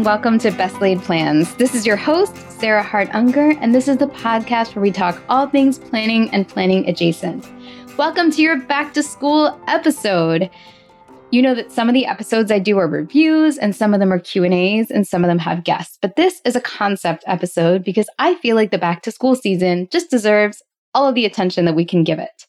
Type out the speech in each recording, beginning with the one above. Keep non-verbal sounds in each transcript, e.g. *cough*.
and welcome to Best Laid Plans. This is your host, Sarah Hart Unger, and this is the podcast where we talk all things planning and planning adjacent. Welcome to your back to school episode. You know that some of the episodes I do are reviews and some of them are Q&As and some of them have guests. But this is a concept episode because I feel like the back to school season just deserves all of the attention that we can give it.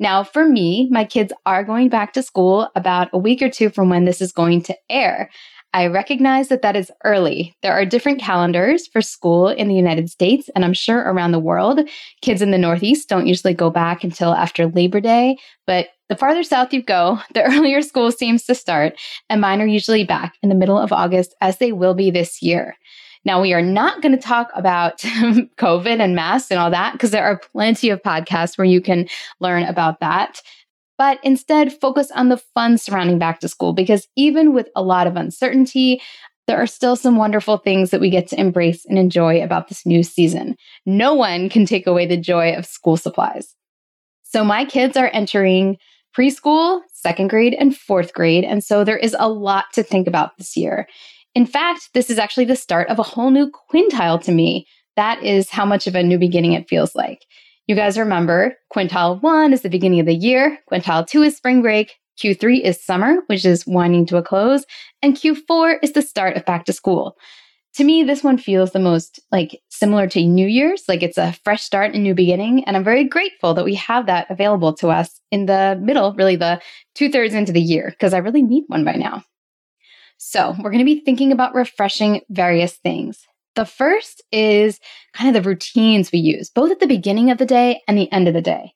Now, for me, my kids are going back to school about a week or two from when this is going to air. I recognize that that is early. There are different calendars for school in the United States, and I'm sure around the world. Kids in the Northeast don't usually go back until after Labor Day, but the farther south you go, *laughs* the earlier school seems to start, and mine are usually back in the middle of August, as they will be this year. Now, we are not going to talk about *laughs* COVID and masks and all that because there are plenty of podcasts where you can learn about that but instead focus on the fun surrounding back to school because even with a lot of uncertainty, there are still some wonderful things that we get to embrace and enjoy about this new season. No one can take away the joy of school supplies. So my kids are entering preschool, second grade, and fourth grade. And so there is a lot to think about this year. In fact, this is actually the start of a whole new quintile to me. That is how much of a new beginning it feels like. You guys remember quintile one is the beginning of the year, quintile two is spring break, Q3 is summer, which is winding to a close, and Q4 is the start of back to school. To me, this one feels the most like similar to New Year's, like it's a fresh start and new beginning. And I'm very grateful that we have that available to us in the middle, really the two thirds into the year, because I really need one by now. So we're going to be thinking about refreshing various things. The first is kind of the routines we use, both at the beginning of the day and the end of the day.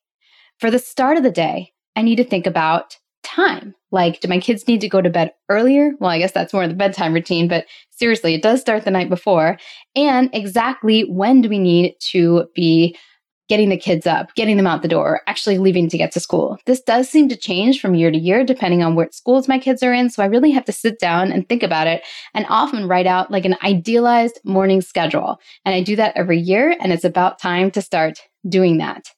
For the start of the day, I need to think about time. Like, do my kids need to go to bed earlier? Well, I guess that's more the bedtime routine, but seriously, it does start the night before. And exactly when do we need to be getting the kids up, getting them out the door, actually leaving to get to school. This does seem to change from year to year depending on what schools my kids are in. So I really have to sit down and think about it and often write out like an idealized morning schedule. And I do that every year. And it's about time to start doing that.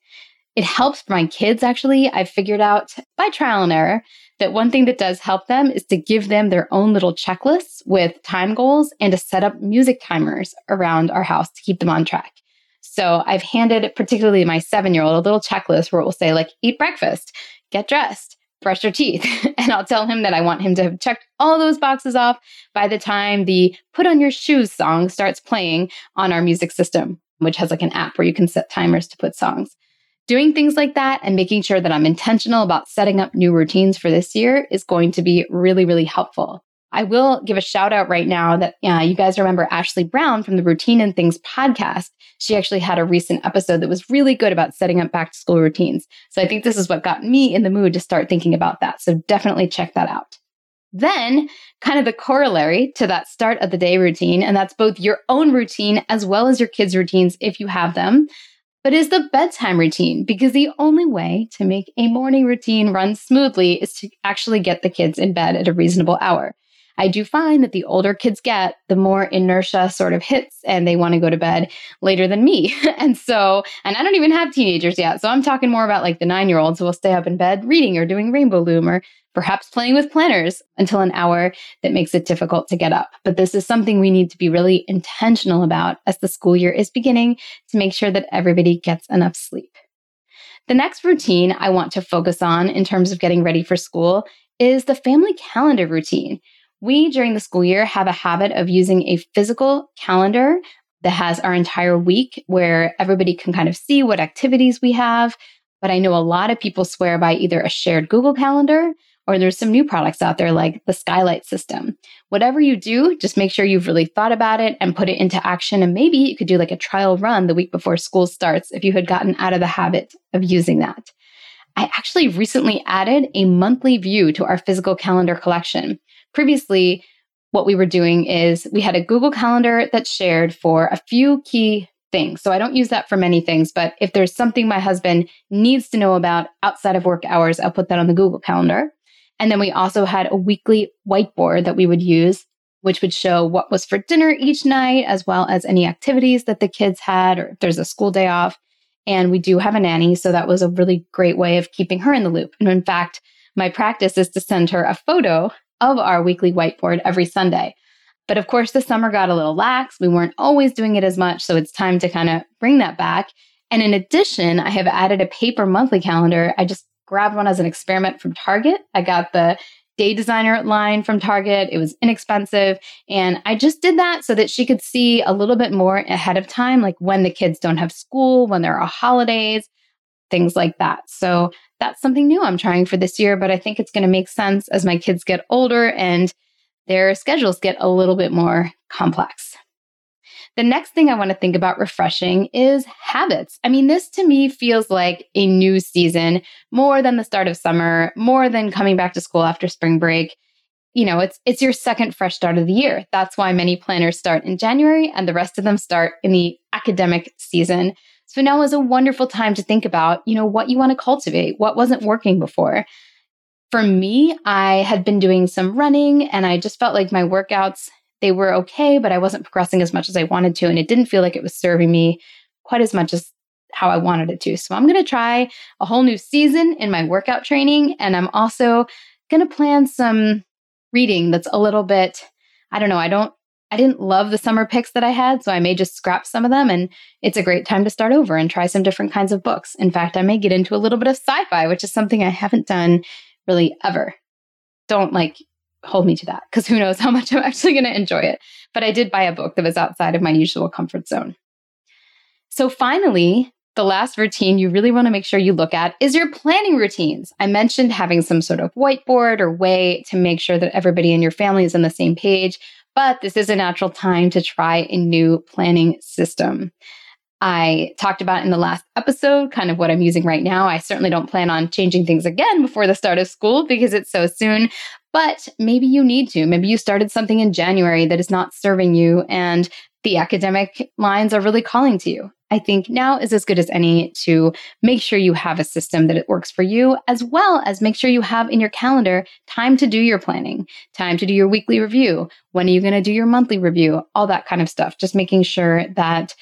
It helps my kids actually. I've figured out by trial and error that one thing that does help them is to give them their own little checklists with time goals and to set up music timers around our house to keep them on track. So I've handed particularly my seven year old a little checklist where it will say, like, eat breakfast, get dressed, brush your teeth. *laughs* and I'll tell him that I want him to have checked all those boxes off by the time the put on your shoes song starts playing on our music system, which has like an app where you can set timers to put songs. Doing things like that and making sure that I'm intentional about setting up new routines for this year is going to be really, really helpful. I will give a shout out right now that uh, you guys remember Ashley Brown from the Routine and Things podcast. She actually had a recent episode that was really good about setting up back to school routines. So I think this is what got me in the mood to start thinking about that. So definitely check that out. Then, kind of the corollary to that start of the day routine, and that's both your own routine as well as your kids' routines if you have them, but is the bedtime routine because the only way to make a morning routine run smoothly is to actually get the kids in bed at a reasonable hour. I do find that the older kids get, the more inertia sort of hits and they want to go to bed later than me. *laughs* and so, and I don't even have teenagers yet. So I'm talking more about like the nine year olds who will stay up in bed reading or doing Rainbow Loom or perhaps playing with planners until an hour that makes it difficult to get up. But this is something we need to be really intentional about as the school year is beginning to make sure that everybody gets enough sleep. The next routine I want to focus on in terms of getting ready for school is the family calendar routine. We, during the school year, have a habit of using a physical calendar that has our entire week where everybody can kind of see what activities we have. But I know a lot of people swear by either a shared Google Calendar or there's some new products out there like the Skylight system. Whatever you do, just make sure you've really thought about it and put it into action. And maybe you could do like a trial run the week before school starts if you had gotten out of the habit of using that. I actually recently added a monthly view to our physical calendar collection previously, what we were doing is we had a Google Calendar that's shared for a few key things. So I don't use that for many things, but if there's something my husband needs to know about outside of work hours, I'll put that on the Google Calendar. And then we also had a weekly whiteboard that we would use, which would show what was for dinner each night, as well as any activities that the kids had, or if there's a school day off. And we do have a nanny. So that was a really great way of keeping her in the loop. And in fact, my practice is to send her a photo of our weekly whiteboard every Sunday. But of course, the summer got a little lax. We weren't always doing it as much. So it's time to kind of bring that back. And in addition, I have added a paper monthly calendar. I just grabbed one as an experiment from Target. I got the day designer line from Target. It was inexpensive. And I just did that so that she could see a little bit more ahead of time, like when the kids don't have school, when there are holidays, things like that. So that's something new I'm trying for this year, but I think it's going to make sense as my kids get older and their schedules get a little bit more complex. The next thing I want to think about refreshing is habits. I mean, this to me feels like a new season more than the start of summer, more than coming back to school after spring break. You know, it's it's your second fresh start of the year. That's why many planners start in January and the rest of them start in the academic season. So now is a wonderful time to think about, you know, what you want to cultivate, what wasn't working before. For me, I had been doing some running and I just felt like my workouts they were okay, but I wasn't progressing as much as I wanted to. And it didn't feel like it was serving me quite as much as how I wanted it to. So I'm going to try a whole new season in my workout training. And I'm also going to plan some reading that's a little bit, I don't know, I don't. I didn't love the summer picks that I had, so I may just scrap some of them. And it's a great time to start over and try some different kinds of books. In fact, I may get into a little bit of sci fi, which is something I haven't done really ever. Don't like hold me to that because who knows how much I'm actually going to enjoy it. But I did buy a book that was outside of my usual comfort zone. So finally, the last routine you really want to make sure you look at is your planning routines. I mentioned having some sort of whiteboard or way to make sure that everybody in your family is on the same page, but this is a natural time to try a new planning system. I talked about in the last episode kind of what I'm using right now. I certainly don't plan on changing things again before the start of school because it's so soon, but maybe you need to. Maybe you started something in January that is not serving you and the academic lines are really calling to you. I think now is as good as any to make sure you have a system that it works for you, as well as make sure you have in your calendar time to do your planning, time to do your weekly review. When are you going to do your monthly review? All that kind of stuff. Just making sure that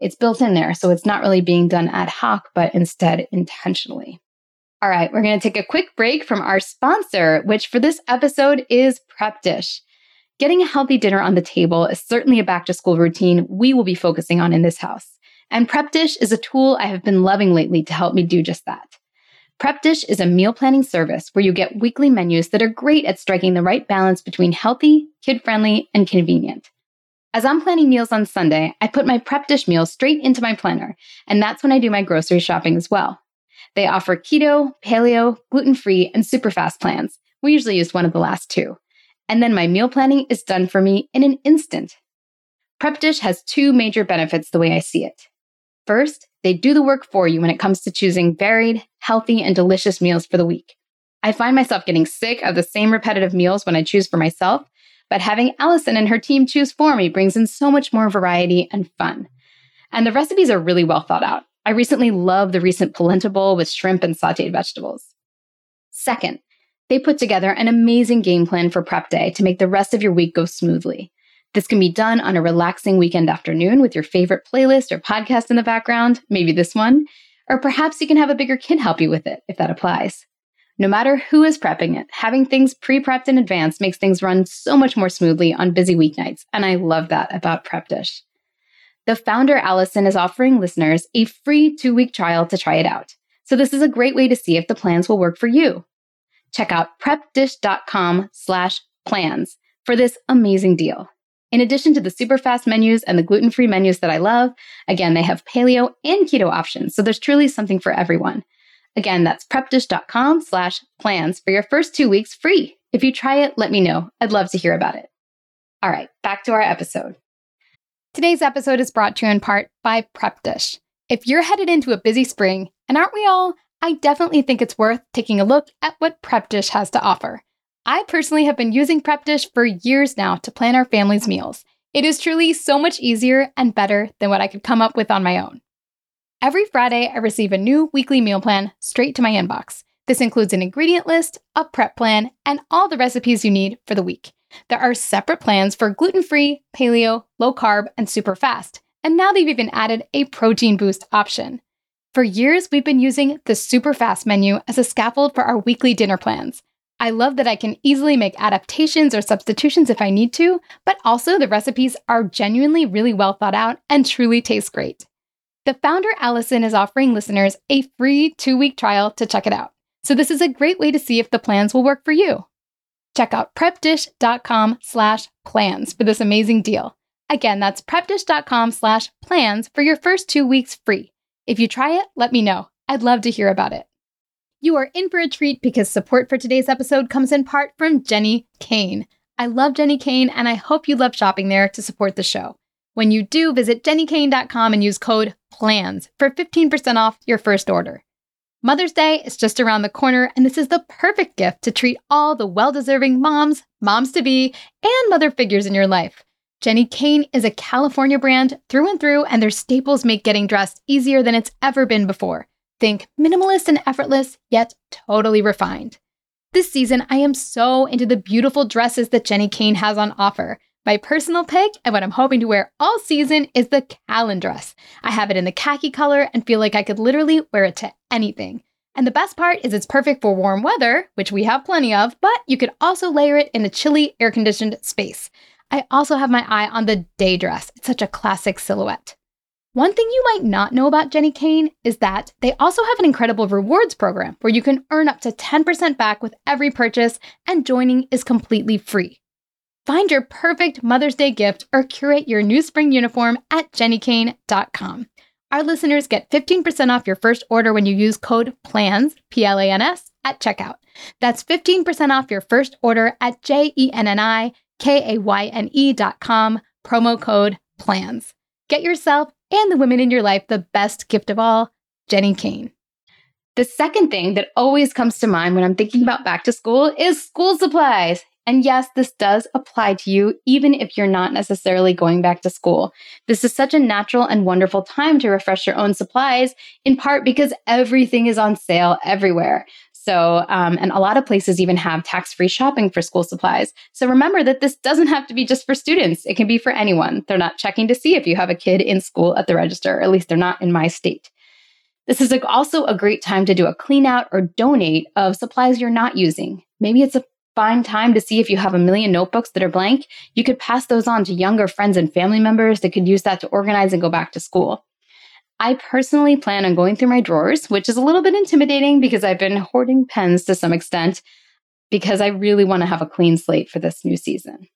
it's built in there. So it's not really being done ad hoc, but instead intentionally. All right, we're going to take a quick break from our sponsor, which for this episode is Prep Dish. Getting a healthy dinner on the table is certainly a back to school routine we will be focusing on in this house. And Prep Dish is a tool I have been loving lately to help me do just that. Prep Dish is a meal planning service where you get weekly menus that are great at striking the right balance between healthy, kid friendly, and convenient. As I'm planning meals on Sunday, I put my Prep Dish meals straight into my planner, and that's when I do my grocery shopping as well. They offer keto, paleo, gluten free, and super fast plans. We usually use one of the last two. And then my meal planning is done for me in an instant. Prep Dish has two major benefits the way I see it. First, they do the work for you when it comes to choosing varied, healthy, and delicious meals for the week. I find myself getting sick of the same repetitive meals when I choose for myself, but having Allison and her team choose for me brings in so much more variety and fun. And the recipes are really well thought out. I recently loved the recent polenta bowl with shrimp and sauteed vegetables. Second, they put together an amazing game plan for prep day to make the rest of your week go smoothly. This can be done on a relaxing weekend afternoon with your favorite playlist or podcast in the background, maybe this one, or perhaps you can have a bigger kid help you with it if that applies. No matter who is prepping it, having things pre prepped in advance makes things run so much more smoothly on busy weeknights, and I love that about Prep Dish. The founder, Allison, is offering listeners a free two week trial to try it out. So this is a great way to see if the plans will work for you. Check out prepdish.com slash plans for this amazing deal. In addition to the super fast menus and the gluten free menus that I love, again, they have paleo and keto options. So there's truly something for everyone. Again, that's prepdish.com slash plans for your first two weeks free. If you try it, let me know. I'd love to hear about it. All right, back to our episode. Today's episode is brought to you in part by Prep Dish. If you're headed into a busy spring, and aren't we all, I definitely think it's worth taking a look at what Prep Dish has to offer. I personally have been using Prep Dish for years now to plan our family's meals. It is truly so much easier and better than what I could come up with on my own. Every Friday, I receive a new weekly meal plan straight to my inbox. This includes an ingredient list, a prep plan, and all the recipes you need for the week. There are separate plans for gluten free, paleo, low carb, and super fast. And now they've even added a protein boost option. For years, we've been using the super fast menu as a scaffold for our weekly dinner plans. I love that I can easily make adaptations or substitutions if I need to, but also the recipes are genuinely really well thought out and truly taste great. The founder, Allison, is offering listeners a free two week trial to check it out. So this is a great way to see if the plans will work for you. Check out prepdish.com slash plans for this amazing deal. Again, that's prepdish.com slash plans for your first two weeks free. If you try it, let me know. I'd love to hear about it. You are in for a treat because support for today's episode comes in part from Jenni Kayne. I love Jenni Kayne and I hope you love shopping there to support the show. When you do, visit jennikayne.com and use code PLANS for 15% off your first order. Mother's Day is just around the corner, and this is the perfect gift to treat all the well deserving moms, moms to be, and mother figures in your life. Jenni Kayne is a California brand through and through, and their staples make getting dressed easier than it's ever been before. Think minimalist and effortless, yet totally refined. This season, I am so into the beautiful dresses that Jenni Kayne has on offer. My personal pick and what I'm hoping to wear all season is the Callan dress. I have it in the khaki color and feel like I could literally wear it to anything. And the best part is it's perfect for warm weather, which we have plenty of, but you could also layer it in a chilly, air conditioned space. I also have my eye on the day dress. It's such a classic silhouette. One thing you might not know about Jenni Kayne is that they also have an incredible rewards program where you can earn up to 10% back with every purchase, and joining is completely free. Find your perfect Mother's Day gift or curate your new spring uniform at jennikayne.com. Our listeners get 15% off your first order when you use code PLANS, P L A N S, at checkout. That's 15% off your first order at J E N N I K A Y N E.com, promo code PLANS. Get yourself and the women in your life the best gift of all, Jenni Kayne. The second thing that always comes to mind when I'm thinking about back to school is school supplies. And yes, this does apply to you, even if you're not necessarily going back to school. This is such a natural and wonderful time to refresh your own supplies, in part because everything is on sale everywhere. So, um, and a lot of places even have tax free shopping for school supplies. So remember that this doesn't have to be just for students, it can be for anyone. They're not checking to see if you have a kid in school at the register, or at least they're not in my state. This is also a great time to do a clean out or donate of supplies you're not using. Maybe it's a fine time to see if you have a million notebooks that are blank. You could pass those on to younger friends and family members that could use that to organize and go back to school. I personally plan on going through my drawers, which is a little bit intimidating because I've been hoarding pens to some extent because I really want to have a clean slate for this new season.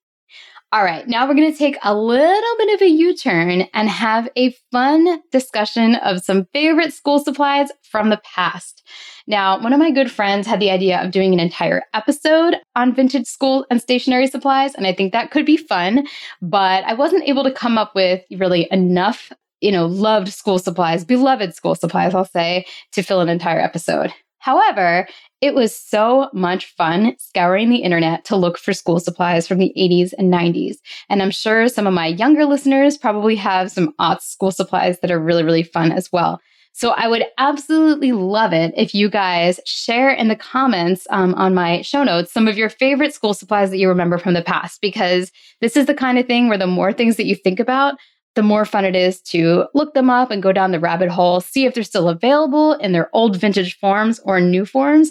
All right, now we're going to take a little bit of a U turn and have a fun discussion of some favorite school supplies from the past. Now, one of my good friends had the idea of doing an entire episode on vintage school and stationery supplies, and I think that could be fun, but I wasn't able to come up with really enough you know, loved school supplies, beloved school supplies, I'll say, to fill an entire episode. However, it was so much fun scouring the internet to look for school supplies from the 80s and 90s. And I'm sure some of my younger listeners probably have some aughts school supplies that are really, really fun as well. So I would absolutely love it if you guys share in the comments um, on my show notes some of your favorite school supplies that you remember from the past, because this is the kind of thing where the more things that you think about, the more fun it is to look them up and go down the rabbit hole, see if they're still available in their old vintage forms or new forms.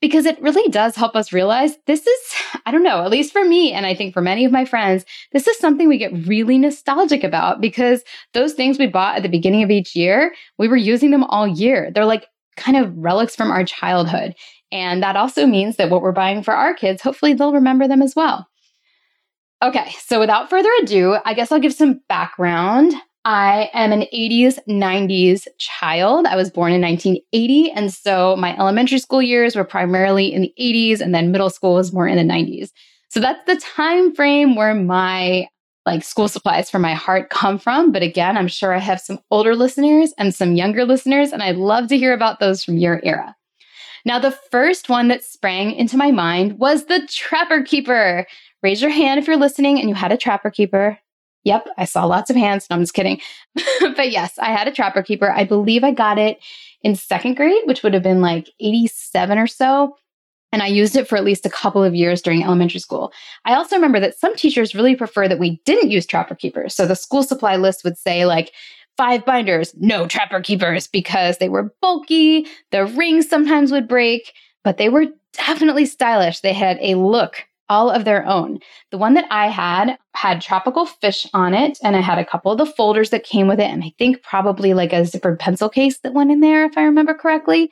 Because it really does help us realize this is, I don't know, at least for me, and I think for many of my friends, this is something we get really nostalgic about because those things we bought at the beginning of each year, we were using them all year. They're like kind of relics from our childhood. And that also means that what we're buying for our kids, hopefully they'll remember them as well. Okay, so without further ado, I guess I'll give some background. I am an 80s, 90s child. I was born in 1980. And so my elementary school years were primarily in the 80s, and then middle school was more in the 90s. So that's the time frame where my like school supplies for my heart come from. But again, I'm sure I have some older listeners and some younger listeners, and I'd love to hear about those from your era. Now, the first one that sprang into my mind was the Trapper Keeper. Raise your hand if you're listening and you had a trapper keeper. Yep, I saw lots of hands. No, I'm just kidding. *laughs* but yes, I had a trapper keeper. I believe I got it in second grade, which would have been like 87 or so. And I used it for at least a couple of years during elementary school. I also remember that some teachers really prefer that we didn't use trapper keepers. So the school supply list would say, like, five binders, no trapper keepers, because they were bulky, the rings sometimes would break, but they were definitely stylish. They had a look all of their own. The one that I had had tropical fish on it, and I had a couple of the folders that came with it, and I think probably like a zippered pencil case that went in there, if I remember correctly.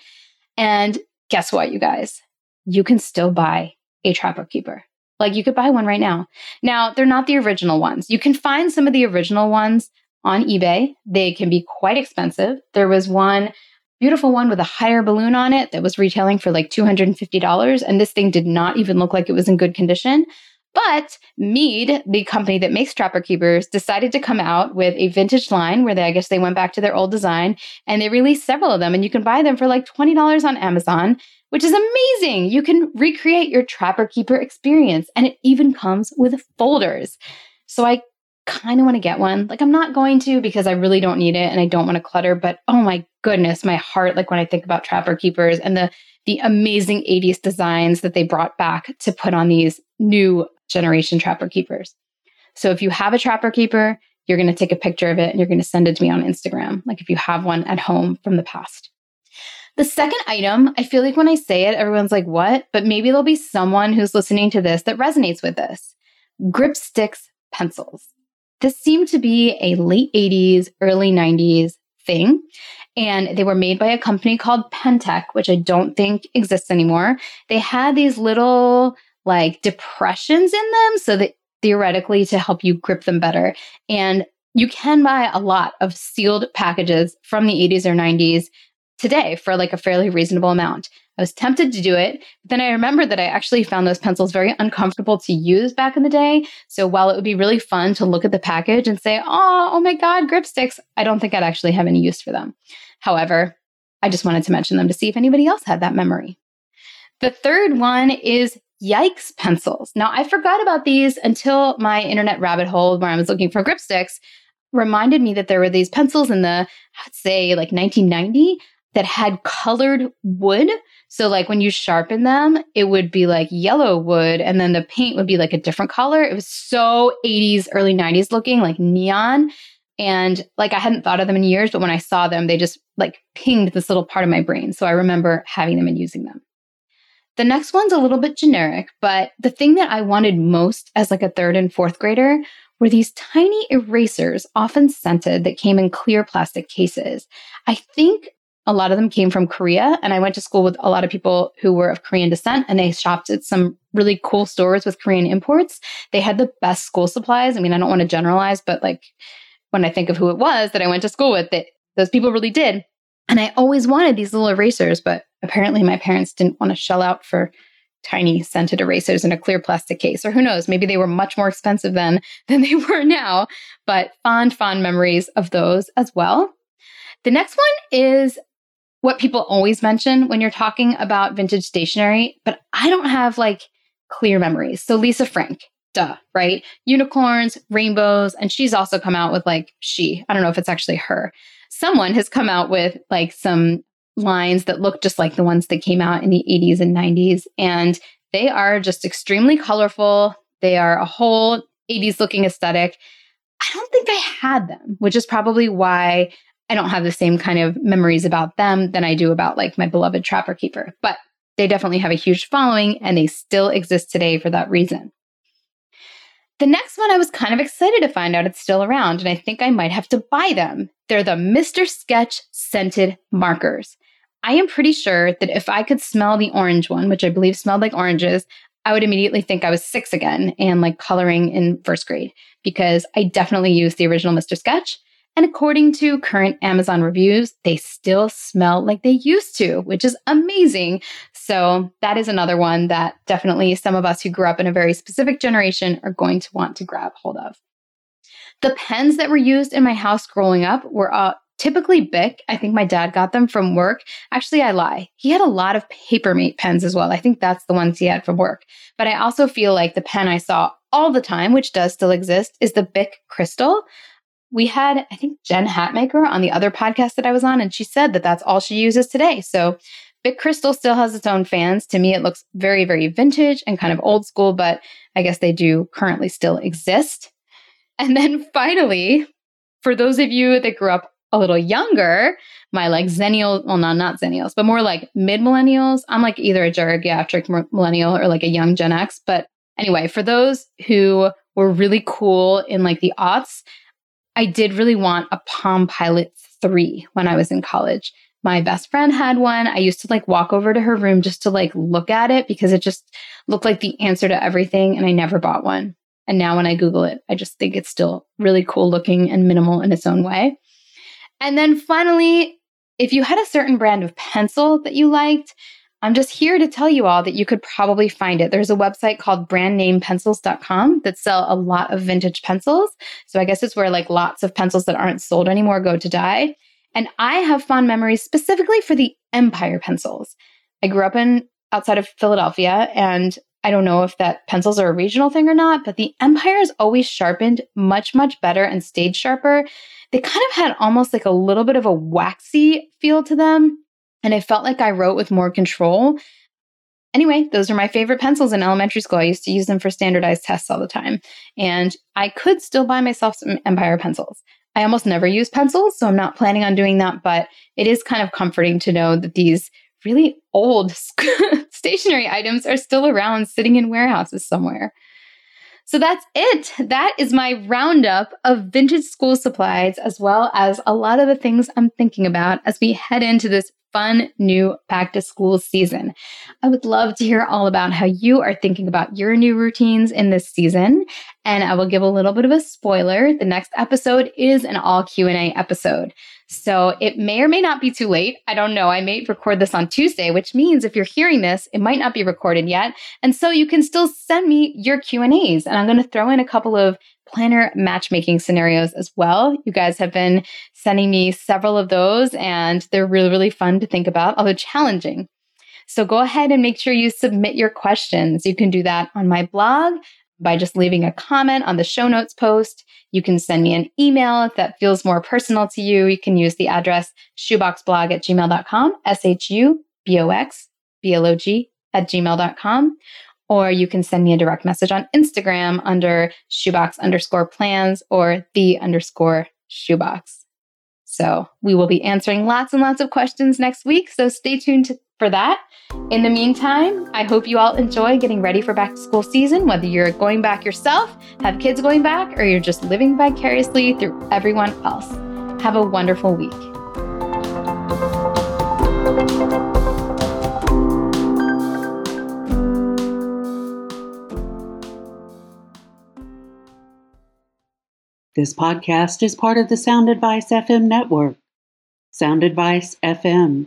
And guess what, you guys? You can still buy a Trapper Keeper. Like you could buy one right now. Now, they're not the original ones. You can find some of the original ones on eBay. They can be quite expensive. There was one beautiful one with a higher balloon on it that was retailing for like $250. And this thing did not even look like it was in good condition. But Mead, the company that makes Trapper Keepers, decided to come out with a vintage line where they, I guess they went back to their old design and they released several of them. And you can buy them for like $20 on Amazon, which is amazing. You can recreate your Trapper Keeper experience and it even comes with folders. So I kind of want to get one. Like I'm not going to because I really don't need it and I don't want to clutter, but oh my goodness, my heart like when I think about Trapper Keepers and the the amazing 80s designs that they brought back to put on these new generation Trapper Keepers. So if you have a Trapper Keeper, you're going to take a picture of it and you're going to send it to me on Instagram, like if you have one at home from the past. The second item, I feel like when I say it, everyone's like, what? But maybe there'll be someone who's listening to this that resonates with this. Grip Stix pencils. This seemed to be a late 80s, early 90s thing. And they were made by a company called Pentech, which I don't think exists anymore. They had these little like depressions in them so that theoretically to help you grip them better. And you can buy a lot of sealed packages from the 80s or 90s today for like a fairly reasonable amount. I was tempted to do it, but then I remembered that I actually found those pencils very uncomfortable to use back in the day. So while it would be really fun to look at the package and say, oh, oh my God, grip sticks, I don't think I'd actually have any use for them. However, I just wanted to mention them to see if anybody else had that memory. The third one is Yikes pencils. Now, I forgot about these until my internet rabbit hole where I was looking for grip sticks reminded me that there were these pencils in the, I'd say like 1990 that had colored wood. So like when you sharpen them, it would be like yellow wood and then the paint would be like a different color. It was so 80s, early 90s looking, like neon. And like I hadn't thought of them in years, but when I saw them, they just like pinged this little part of my brain. So I remember having them and using them. The next one's a little bit generic, but the thing that I wanted most as like a third and fourth grader were these tiny erasers, often scented, that came in clear plastic cases. I think a lot of them came from Korea. And I went to school with a lot of people who were of Korean descent and they shopped at some really cool stores with Korean imports. They had the best school supplies. I mean, I don't want to generalize, but like when I think of who it was that I went to school with, that those people really did. And I always wanted these little erasers, but apparently my parents didn't want to shell out for tiny scented erasers in a clear plastic case. Or who knows, maybe they were much more expensive then *laughs* than they were now. But fond, fond memories of those as well. The next one is what people always mention when you're talking about vintage stationery, but I don't have like clear memories. So Lisa Frank, duh, right? Unicorns, rainbows, and she's also come out with like she, I don't know if it's actually her. Someone has come out with like some lines that look just like the ones that came out in the 80s and 90s and they are just extremely colorful. They are a whole 80s looking aesthetic. I don't think I had them, which is probably why I don't have the same kind of memories about them than I do about like my beloved Trapper Keeper, but they definitely have a huge following and they still exist today for that reason. The next one I was kind of excited to find out it's still around, and I think I might have to buy them. They're the Mr. Sketch scented markers. I am pretty sure that if I could smell the orange one, which I believe smelled like oranges, I would immediately think I was six again and like coloring in first grade because I definitely used the original Mr. Sketch. And according to current Amazon reviews, they still smell like they used to, which is amazing. So, that is another one that definitely some of us who grew up in a very specific generation are going to want to grab hold of. The pens that were used in my house growing up were uh, typically Bic. I think my dad got them from work. Actually, I lie. He had a lot of Papermate pens as well. I think that's the ones he had from work. But I also feel like the pen I saw all the time, which does still exist, is the Bic Crystal we had, I think, Jen Hatmaker on the other podcast that I was on, and she said that that's all she uses today. So Bic Crystal still has its own fans. To me, it looks very, very vintage and kind of old school, but I guess they do currently still exist. And then finally, for those of you that grew up a little younger, my like Xennial, well, not not Xennials, but more like mid millennials. I'm like either a geriatric millennial or like a young Gen X. But anyway, for those who were really cool in like the aughts, I did really want a Palm Pilot 3 when I was in college. My best friend had one. I used to like walk over to her room just to like look at it because it just looked like the answer to everything. And I never bought one. And now when I Google it, I just think it's still really cool looking and minimal in its own way. And then finally, if you had a certain brand of pencil that you liked, I'm just here to tell you all that you could probably find it. There's a website called brandnamepencils.com that sell a lot of vintage pencils. So I guess it's where like lots of pencils that aren't sold anymore go to die. And I have fond memories specifically for the Empire pencils. I grew up in outside of Philadelphia and I don't know if that pencils are a regional thing or not, but the Empire is always sharpened much, much better and stayed sharper. They kind of had almost like a little bit of a waxy feel to them. And I felt like I wrote with more control. Anyway, those are my favorite pencils in elementary school. I used to use them for standardized tests all the time. And I could still buy myself some Empire pencils. I almost never use pencils, so I'm not planning on doing that, but it is kind of comforting to know that these really old *laughs* stationery items are still around sitting in warehouses somewhere. So that's it. That is my roundup of vintage school supplies, as well as a lot of the things I'm thinking about as we head into this fun new back to school season. I would love to hear all about how you are thinking about your new routines in this season, and I will give a little bit of a spoiler. The next episode is an all Q&A episode. So it may or may not be too late. I don't know. I may record this on Tuesday, which means if you're hearing this, it might not be recorded yet. And so you can still send me your Q&As and I'm going to throw in a couple of planner matchmaking scenarios as well. You guys have been sending me several of those and they're really really fun to think about, although challenging. So go ahead and make sure you submit your questions. You can do that on my blog by just leaving a comment on the show notes post. You can send me an email if that feels more personal to you. You can use the address shuboxblog at gmail.com, S H U B O X B L O G at gmail.com. Or you can send me a direct message on Instagram under shubox underscore plans or the underscore shubox. So we will be answering lots and lots of questions next week. So stay tuned to, for that. In the meantime, I hope you all enjoy getting ready for back to school season, whether you're going back yourself, have kids going back, or you're just living vicariously through everyone else. Have a wonderful week. This podcast is part of the Sound Advice FM network. Sound Advice FM